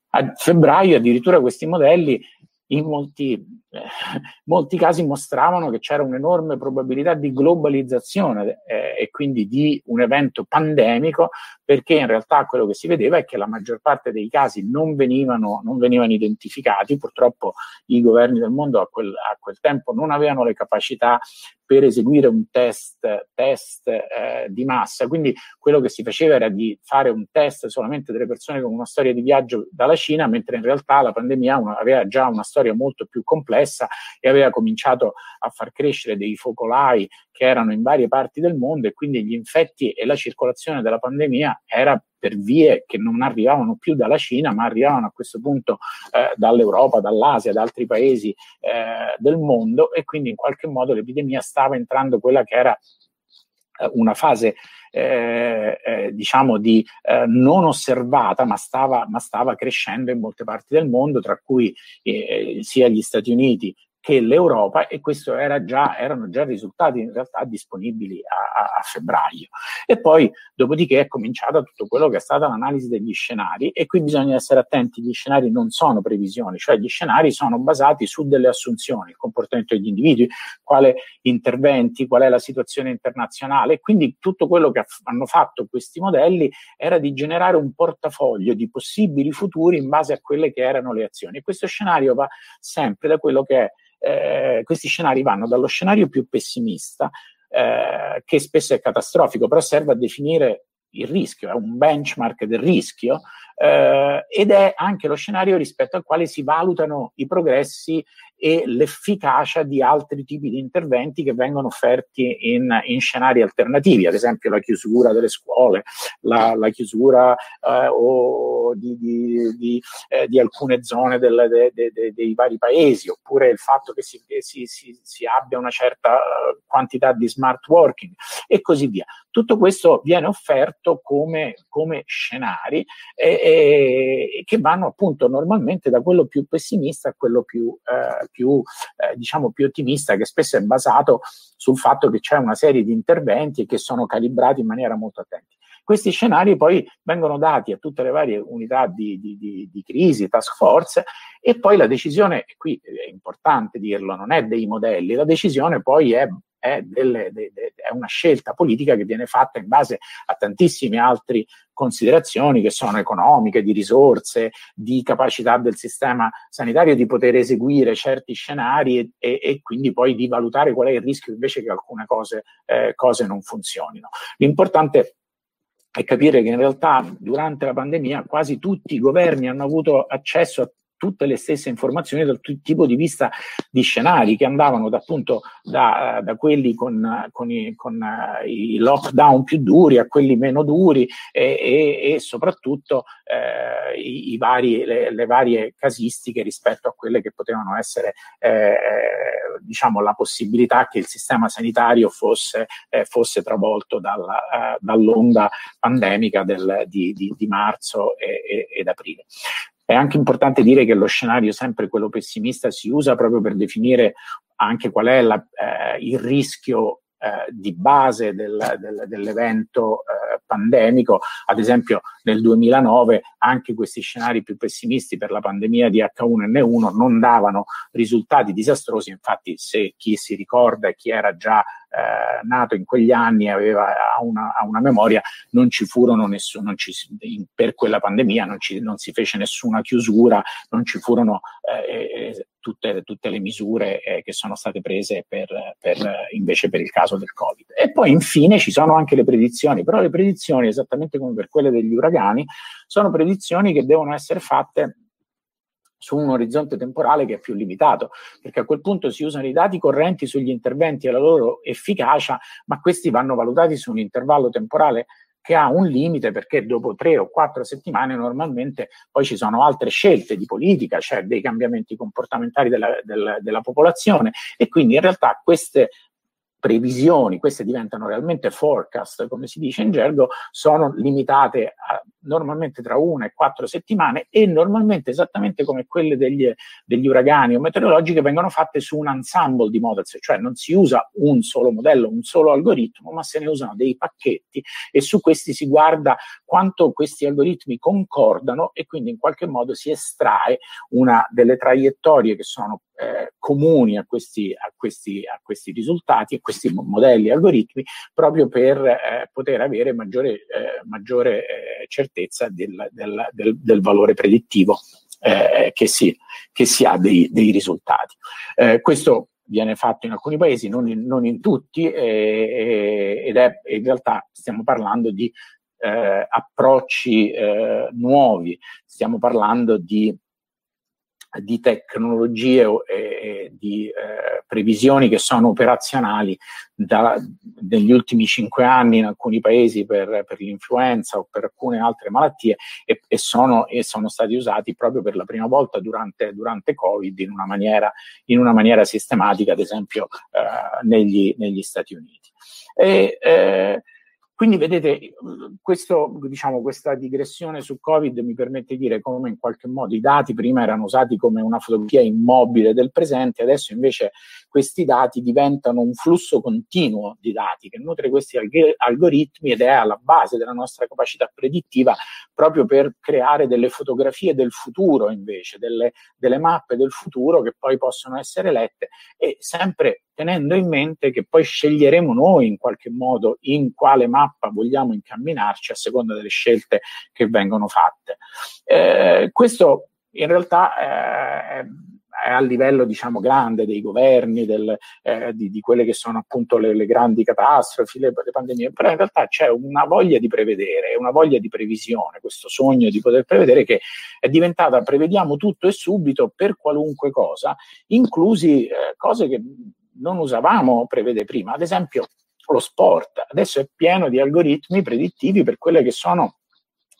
A febbraio addirittura questi modelli in molti, eh, molti, casi mostravano che c'era un'enorme probabilità di globalizzazione eh, e quindi di un evento pandemico, perché in realtà quello che si vedeva è che la maggior parte dei casi non venivano, non venivano identificati, purtroppo i governi del mondo a quel, a quel tempo non avevano le capacità per eseguire un test, test eh, di massa. Quindi quello che si faceva era di fare un test solamente delle persone con una storia di viaggio dalla Cina, mentre in realtà la pandemia una, aveva già una storia molto più complessa e aveva cominciato a far crescere dei focolai che erano in varie parti del mondo e quindi gli infetti e la circolazione della pandemia era per vie che non arrivavano più dalla Cina, ma arrivavano a questo punto eh, dall'Europa, dall'Asia, da altri paesi eh, del mondo e quindi in qualche modo l'epidemia stava entrando quella che era una fase eh, eh, diciamo di eh, non osservata, ma stava, ma stava, crescendo in molte parti del mondo, tra cui eh, sia gli Stati Uniti che l'Europa e questo era già, erano già risultati in realtà disponibili a, a, a, febbraio. E poi dopodiché è cominciata tutto quello che è stata l'analisi degli scenari e qui bisogna essere attenti, gli scenari non sono previsioni, cioè gli scenari sono basati su delle assunzioni, il comportamento degli individui, quali interventi, qual è la situazione internazionale e quindi tutto quello che hanno fatto questi modelli era di generare un portafoglio di possibili futuri in base a quelle che erano le azioni e questo scenario va sempre da quello che è eh, questi scenari vanno dallo scenario più pessimista, eh, che spesso è catastrofico, però serve a definire il rischio, è un benchmark del rischio eh, ed è anche lo scenario rispetto al quale si valutano i progressi e l'efficacia di altri tipi di interventi che vengono offerti in, in scenari alternativi, ad esempio la chiusura delle scuole, la, la chiusura eh, o di, di, di, eh, di, alcune zone del, de, de, de, dei vari paesi, oppure il fatto che si, si, si, si abbia una certa eh, quantità di smart working e così via. Tutto questo viene offerto come, come scenari e, e, che vanno appunto normalmente da quello più pessimista a quello più, eh, più, eh, diciamo più ottimista, che spesso è basato sul fatto che c'è una serie di interventi che sono calibrati in maniera molto attenta. Questi scenari poi vengono dati a tutte le varie unità di, di, di, di, crisi, task force, e poi la decisione, qui è importante dirlo, non è dei modelli, la decisione poi è è, delle, de, de, è, una scelta politica che viene fatta in base a tantissime altre considerazioni che sono economiche, di risorse, di capacità del sistema sanitario di poter eseguire certi scenari e, e, e quindi poi di valutare qual è il rischio invece che alcune cose, eh, cose non funzionino. L'importante è capire che in realtà durante la pandemia quasi tutti i governi hanno avuto accesso a tutte le stesse informazioni dal tipo di vista di scenari che andavano da, appunto da, da quelli con, con, i, con, uh, i, lockdown più duri a quelli meno duri e, e, e soprattutto eh, i, i vari, le, le, varie casistiche rispetto a quelle che potevano essere eh, diciamo la possibilità che il sistema sanitario fosse, eh, fosse travolto dalla, dall'onda pandemica del, di, di, di, marzo e, ed aprile. È anche importante dire che lo scenario, sempre quello pessimista, si usa proprio per definire anche qual è la, eh, il rischio eh, di base del, del, dell'evento eh, pandemico. Ad esempio nel 2009 anche questi scenari più pessimisti per la pandemia di H1N1 non davano risultati disastrosi, infatti se chi si ricorda e chi era già eh, nato in quegli anni e aveva una, una, memoria, non ci furono nessun, non ci, per quella pandemia non, ci, non, si fece nessuna chiusura, non ci furono eh tutte, tutte, le misure eh, che sono state prese per, per, invece per il caso del Covid. E poi infine ci sono anche le predizioni, però le predizioni, esattamente come per quelle degli uragani, sono predizioni che devono essere fatte su un orizzonte temporale che è più limitato, perché a quel punto si usano i dati correnti sugli interventi e la loro efficacia, ma questi vanno valutati su un intervallo temporale che ha un limite perché dopo tre o quattro settimane normalmente poi ci sono altre scelte di politica, cioè dei cambiamenti comportamentali della, della, della popolazione e quindi in realtà queste previsioni, queste diventano realmente forecast, come si dice in gergo, sono limitate a, normalmente tra una e quattro settimane e normalmente esattamente come quelle degli, degli uragani o meteorologiche vengono fatte su un ensemble di models, cioè non si usa un solo modello, un solo algoritmo, ma se ne usano dei pacchetti e su questi si guarda quanto questi algoritmi concordano e quindi in qualche modo si estrae una delle traiettorie che sono eh, comuni a questi, a, questi, a questi, risultati, a questi modelli algoritmi, proprio per eh, poter avere maggiore, eh, maggiore eh, certezza del, del, del, del, valore predittivo eh, che si, che, si, ha dei, dei risultati. Eh, questo viene fatto in alcuni paesi, non in, non in tutti, ed è in realtà stiamo parlando di approcci nuovi, stiamo parlando di di tecnologie e di eh, previsioni che sono operazionali da, negli ultimi cinque anni in alcuni paesi per, per l'influenza o per alcune altre malattie e, e, sono, e, sono, stati usati proprio per la prima volta durante, durante Covid in una, maniera, in una maniera sistematica, ad esempio eh, negli, negli, Stati Uniti. E, eh, quindi vedete, questo, diciamo, questa digressione su Covid mi permette di dire come in qualche modo i dati prima erano usati come una fotografia immobile del presente, adesso invece questi dati diventano un flusso continuo di dati che nutre questi alg- algoritmi ed è alla base della nostra capacità predittiva proprio per creare delle fotografie del futuro invece, delle, delle mappe del futuro che poi possono essere lette e sempre tenendo in mente che poi sceglieremo noi in qualche modo in quale mappa vogliamo incamminarci a seconda delle scelte che vengono fatte. Eh, questo in realtà eh, a livello diciamo grande dei governi, del, eh, di, di, quelle che sono appunto le, le grandi catastrofi, le, le, pandemie, però in realtà c'è una voglia di prevedere, una voglia di previsione, questo sogno di poter prevedere che è diventata prevediamo tutto e subito per qualunque cosa, inclusi eh, cose che non usavamo prevedere prima, ad esempio lo sport, adesso è pieno di algoritmi predittivi per quelle che sono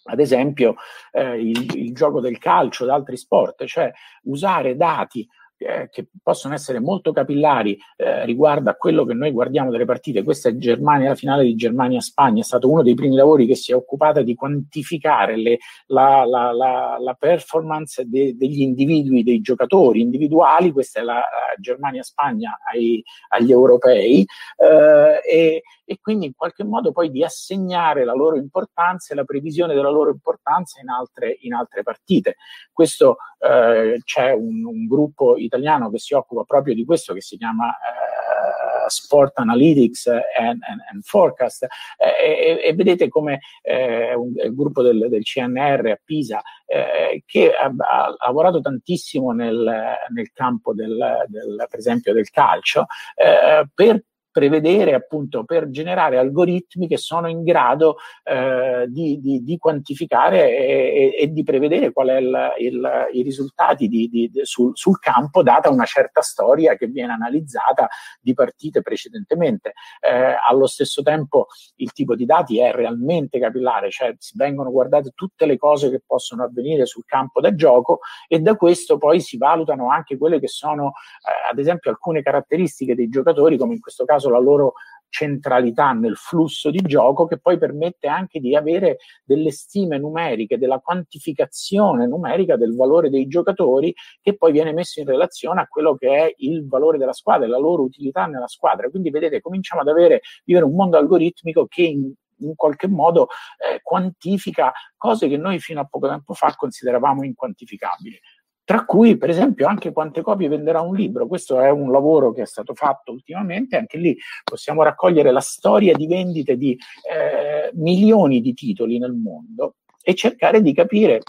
ad esempio eh, il, il, gioco del calcio, da altri sport, cioè usare dati eh, che possono essere molto capillari eh, riguardo a quello che noi guardiamo delle partite. Questa è Germania, la finale di Germania-Spagna, è stato uno dei primi lavori che si è occupata di quantificare le, la, la, la, la, performance de, degli individui, dei giocatori individuali. Questa è la Germania-Spagna ai, agli europei. Eh, e, e quindi in qualche modo poi di assegnare la loro importanza e la previsione della loro importanza in altre, in altre partite. Questo eh, c'è un, un, gruppo italiano che si occupa proprio di questo che si chiama eh, Sport Analytics and, and, and Forecast. Eh, e, e, vedete come eh, un, il gruppo del, del, CNR a Pisa eh, che ha, ha, lavorato tantissimo nel, nel campo del, del, per esempio del calcio eh, per prevedere appunto per generare algoritmi che sono in grado eh, di, di, di, quantificare e, e, di prevedere qual è il, il, i risultati di, sul, sul, campo data una certa storia che viene analizzata di partite precedentemente. Eh, allo stesso tempo il tipo di dati è realmente capillare, cioè vengono guardate tutte le cose che possono avvenire sul campo da gioco e da questo poi si valutano anche quelle che sono eh, ad esempio alcune caratteristiche dei giocatori come in questo caso caso la loro centralità nel flusso di gioco che poi permette anche di avere delle stime numeriche, della quantificazione numerica del valore dei giocatori che poi viene messo in relazione a quello che è il valore della squadra la loro utilità nella squadra. Quindi vedete, cominciamo ad avere, vivere un mondo algoritmico che in, in qualche modo eh, quantifica cose che noi fino a poco tempo fa consideravamo inquantificabili tra cui per esempio anche quante copie venderà un libro. Questo è un lavoro che è stato fatto ultimamente, anche lì possiamo raccogliere la storia di vendite di eh, milioni di titoli nel mondo e cercare di capire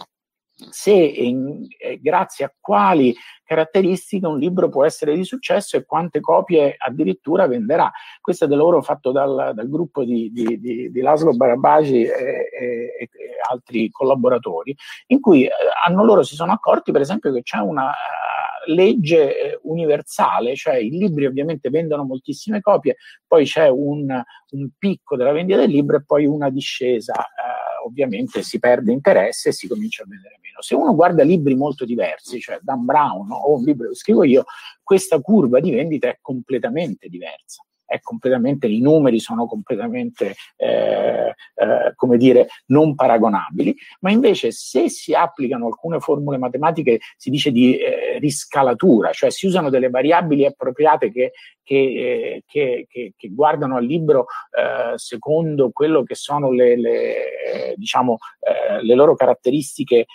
se in, eh, grazie a quali caratteristiche un libro può essere di successo e quante copie addirittura venderà. Questo è del lavoro fatto dal, dal gruppo di, di, di, di, Laszlo Barabagi e, e, e, altri collaboratori, in cui eh, hanno loro si sono accorti per esempio che c'è una legge eh, universale, cioè i libri ovviamente vendono moltissime copie, poi c'è un, un picco della vendita del libro e poi una discesa. Uh, ovviamente si perde interesse e si comincia a vendere meno. Se uno guarda libri molto diversi, cioè Dan Brown o un libro che scrivo io, questa curva di vendita è completamente diversa è completamente, i numeri sono completamente, eh, eh, come dire, non paragonabili, ma invece se si applicano alcune formule matematiche si dice di eh, riscalatura, cioè si usano delle variabili appropriate che, che, eh, che, che, guardano al libro eh, secondo quello che sono le, le, diciamo, eh, le loro caratteristiche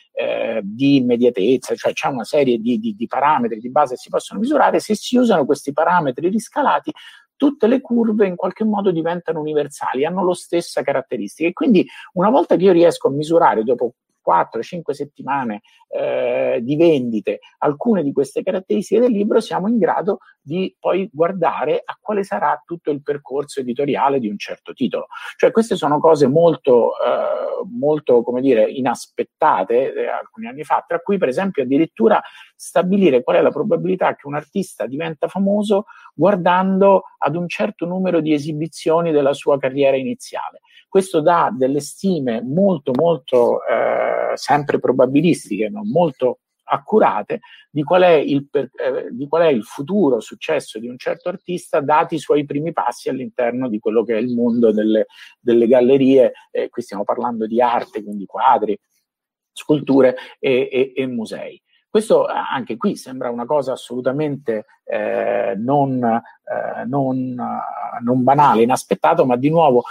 di immediatezza, cioè c'è una serie di, di, di parametri di base che si possono misurare, se si usano questi parametri riscalati tutte le curve in qualche modo diventano universali, hanno la stessa caratteristica. E quindi una volta che io riesco a misurare dopo 4-5 settimane eh, di vendite alcune di queste caratteristiche del libro, siamo in grado di poi guardare a quale sarà tutto il percorso editoriale di un certo titolo. Cioè queste sono cose molto, eh, molto come dire, inaspettate eh, alcuni anni fa, tra cui per esempio addirittura stabilire qual è la probabilità che un artista diventa famoso guardando ad un certo numero di esibizioni della sua carriera iniziale. Questo dà delle stime molto, molto eh, sempre probabilistiche, ma molto accurate di qual, il, eh, di qual, è il, futuro successo di un certo artista dati i suoi primi passi all'interno di quello che è il mondo delle, delle gallerie, eh, qui stiamo parlando di arte, quindi quadri, sculture e, e, e musei. Questo eh, anche qui sembra una cosa assolutamente eh, non, eh, non, non banale, inaspettato, ma di nuovo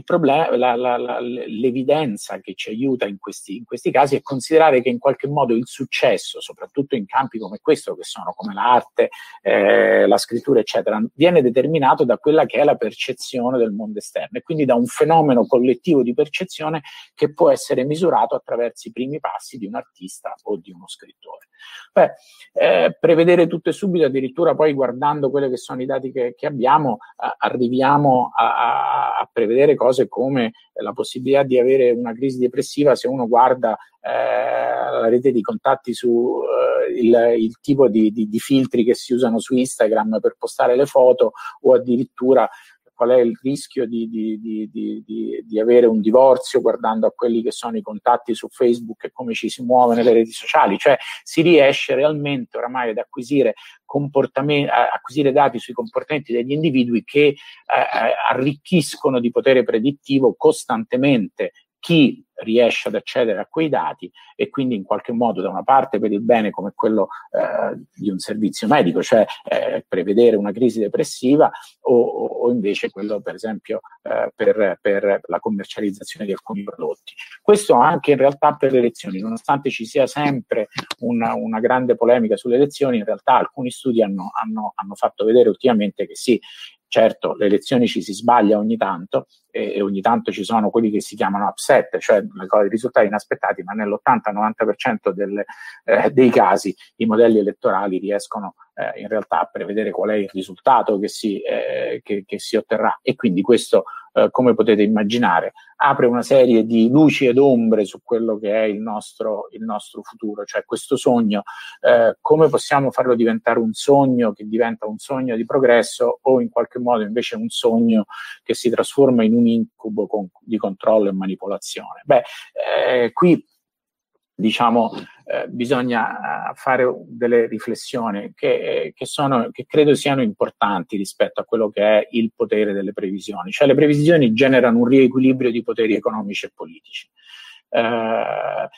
problema, la, la, la, l'evidenza che ci aiuta in questi, in questi, casi è considerare che in qualche modo il successo, soprattutto in campi come questo, che sono come l'arte, eh, la scrittura, eccetera, viene determinato da quella che è la percezione del mondo esterno e quindi da un fenomeno collettivo di percezione che può essere misurato attraverso i primi passi di un artista o di uno scrittore. Beh, eh, prevedere tutto e subito, addirittura poi guardando quelli che sono i dati che, che abbiamo, eh, arriviamo a, a, a, prevedere cose come la possibilità di avere una crisi depressiva se uno guarda eh, la rete di contatti su eh, il, il, tipo di, di, di filtri che si usano su Instagram per postare le foto o addirittura qual è il rischio di, di, di, di, avere un divorzio guardando a quelli che sono i contatti su Facebook e come ci si muove nelle reti sociali, cioè si riesce realmente oramai ad acquisire, acquisire dati sui comportamenti degli individui che eh, eh, arricchiscono di potere predittivo costantemente chi riesce ad accedere a quei dati e quindi in qualche modo da una parte per il bene come quello eh, di un servizio medico, cioè eh, prevedere una crisi depressiva o, o invece quello per esempio eh, per, per, la commercializzazione di alcuni prodotti. Questo anche in realtà per le elezioni, nonostante ci sia sempre una, una grande polemica sulle elezioni, in realtà alcuni studi hanno, hanno, hanno fatto vedere ultimamente che sì, Certo, le elezioni ci si sbaglia ogni tanto e, e, ogni tanto ci sono quelli che si chiamano upset, cioè risultati inaspettati, ma nell'80-90% delle, eh, dei casi i modelli elettorali riescono eh, in realtà a prevedere qual è il risultato che si, eh, che, che si otterrà. E quindi questo, eh, come potete immaginare, apre una serie di luci ed ombre su quello che è il nostro, il nostro futuro, cioè questo sogno, eh, come possiamo farlo diventare un sogno che diventa un sogno di progresso o in qualche modo invece un sogno che si trasforma in un incubo con, di controllo e manipolazione. Beh, eh, qui diciamo, eh, bisogna eh, fare delle riflessioni che, che, sono, che credo siano importanti rispetto a quello che è il potere delle previsioni. Cioè le previsioni generano un riequilibrio di poteri economici e politici. Eh,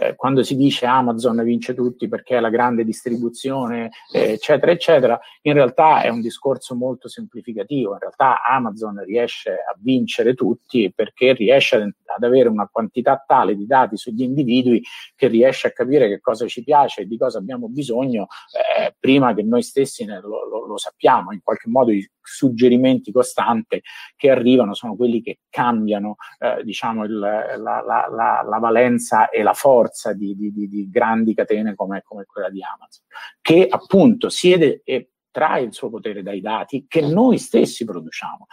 eh, quando si dice Amazon vince tutti perché è la grande distribuzione, eh, eccetera, eccetera, in realtà è un discorso molto semplificativo. In realtà Amazon riesce a vincere tutti perché riesce ad, avere una quantità tale di dati sugli individui che riesce a capire che cosa ci piace e di cosa abbiamo bisogno eh, prima che noi stessi ne, lo, lo, lo, sappiamo. In qualche modo i suggerimenti costanti che arrivano sono quelli che cambiano eh, diciamo il, la, la, la, la valenza e la forza forza di, di, di, di grandi catene come, come, quella di Amazon, che appunto siede e trae il suo potere dai dati che noi stessi produciamo.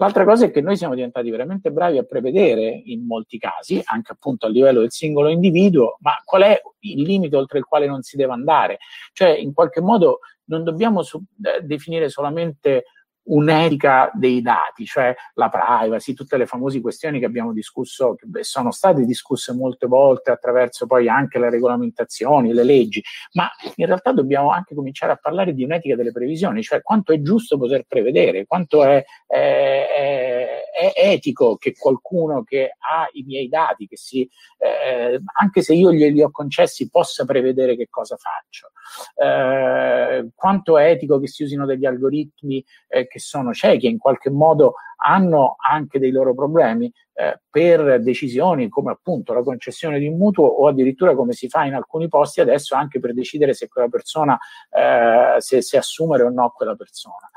L'altra cosa è che noi siamo diventati veramente bravi a prevedere in molti casi, anche appunto a livello del singolo individuo, ma qual è il limite oltre il quale non si deve andare. Cioè, in qualche modo non dobbiamo su- eh, definire solamente un'etica dei dati, cioè la privacy, tutte le famose questioni che abbiamo discusso, che sono state discusse molte volte attraverso poi anche le regolamentazioni, le leggi, ma in realtà dobbiamo anche cominciare a parlare di un'etica delle previsioni, cioè quanto è giusto poter prevedere, quanto è, è, è, è etico che qualcuno che ha i miei dati, che si, eh, anche se io glieli ho concessi, possa prevedere che cosa faccio. Eh, quanto è etico che si usino degli algoritmi eh, che sono ciechi e in qualche modo hanno anche dei loro problemi eh, per decisioni come appunto la concessione di un mutuo o addirittura come si fa in alcuni posti adesso anche per decidere se quella persona, eh, se, se, assumere o no quella persona.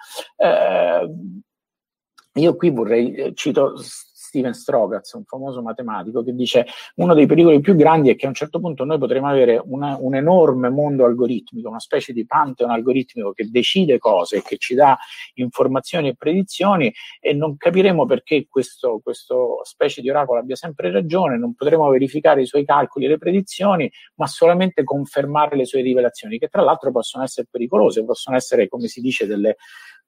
Io qui vorrei, eh, cito Steven Strogatz, un famoso matematico, che dice uno dei pericoli più grandi è che a un certo punto noi potremo avere una, un enorme mondo algoritmico, una specie di pantheon algoritmico che decide cose, che ci dà informazioni e predizioni e non capiremo perché questo, questo specie di oracolo abbia sempre ragione, non potremo verificare i suoi calcoli e le predizioni, ma solamente confermare le sue rivelazioni, che tra l'altro possono essere pericolose, possono essere, come si dice, delle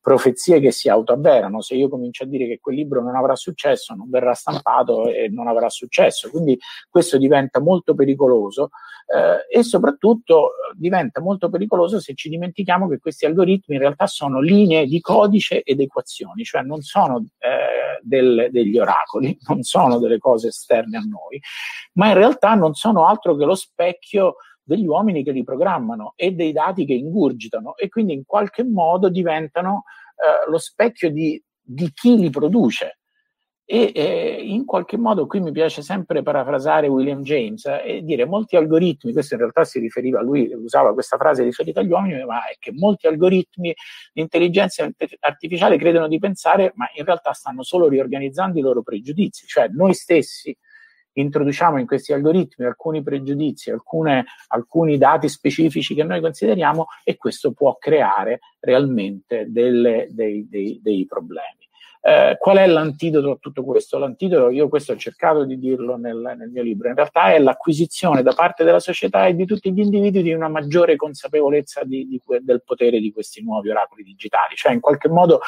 profezie che si autoavverano. Se io comincio a dire che quel libro non avrà successo, non verrà stampato e non avrà successo. Quindi questo diventa molto pericoloso eh, e soprattutto diventa molto pericoloso se ci dimentichiamo che questi algoritmi in realtà sono linee di codice ed equazioni, cioè non sono eh, del, degli oracoli, non sono delle cose esterne a noi, ma in realtà non sono altro che lo specchio degli uomini che li programmano e dei dati che ingurgitano e quindi in qualche modo diventano eh, lo specchio di, di chi li produce. e eh, in qualche modo qui mi piace sempre parafrasare William James eh, e dire molti algoritmi, questo in realtà si riferiva, lui usava questa frase riferita agli uomini, ma è che molti algoritmi di intelligenza artificiale credono di pensare, ma in realtà stanno solo riorganizzando i loro pregiudizi, cioè noi stessi introduciamo in questi algoritmi alcuni pregiudizi, alcune, alcuni dati specifici che noi consideriamo e questo può creare realmente delle, dei, dei, dei problemi. Eh, qual è l'antidoto a tutto questo? L'antidoto, io questo ho cercato di dirlo nel, nel, mio libro, in realtà è l'acquisizione da parte della società e di tutti gli individui di una maggiore consapevolezza di, di, del potere di questi nuovi oracoli digitali, cioè in qualche modo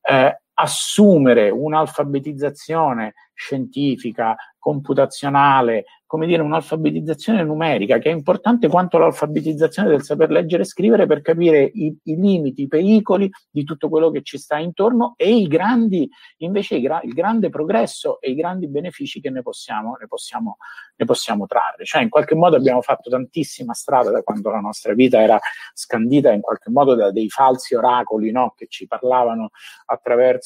eh, assumere un'alfabetizzazione scientifica, computazionale, come dire, un'alfabetizzazione numerica che è importante quanto l'alfabetizzazione del saper leggere e scrivere per capire i, i limiti, i pericoli di tutto quello che ci sta intorno e i grandi, invece, i gra- il grande progresso e i grandi benefici che ne possiamo, ne, possiamo, ne possiamo trarre. Cioè, in qualche modo abbiamo fatto tantissima strada da quando la nostra vita era scandita in qualche modo da dei falsi oracoli no? che ci parlavano attraverso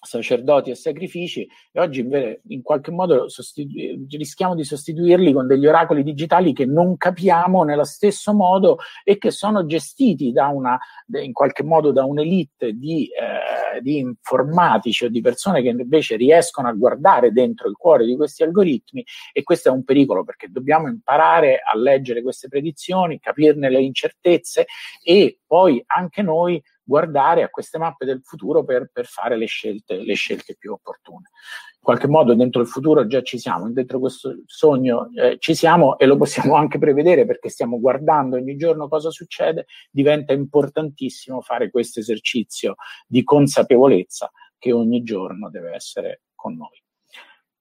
sacerdoti e sacrifici e oggi invece in qualche modo sostitu- rischiamo di sostituirli con degli oracoli digitali che non capiamo nello stesso modo e che sono gestiti da una, in qualche modo da un'elite di, eh, di informatici o di persone che invece riescono a guardare dentro il cuore di questi algoritmi e questo è un pericolo perché dobbiamo imparare a leggere queste predizioni, capirne le incertezze e poi anche noi guardare a queste mappe del futuro per, per fare le scelte, le scelte, più opportune. In qualche modo dentro il futuro già ci siamo, dentro questo sogno eh, ci siamo e lo possiamo anche prevedere perché stiamo guardando ogni giorno cosa succede, diventa importantissimo fare questo esercizio di consapevolezza che ogni giorno deve essere con noi.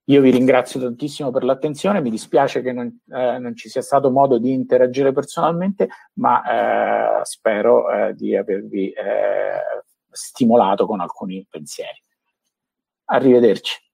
Io vi ringrazio tantissimo per l'attenzione, mi dispiace che non, eh, non ci sia stato modo di interagire personalmente, ma eh, spero eh, di avervi eh, stimolato con alcuni pensieri. Arrivederci.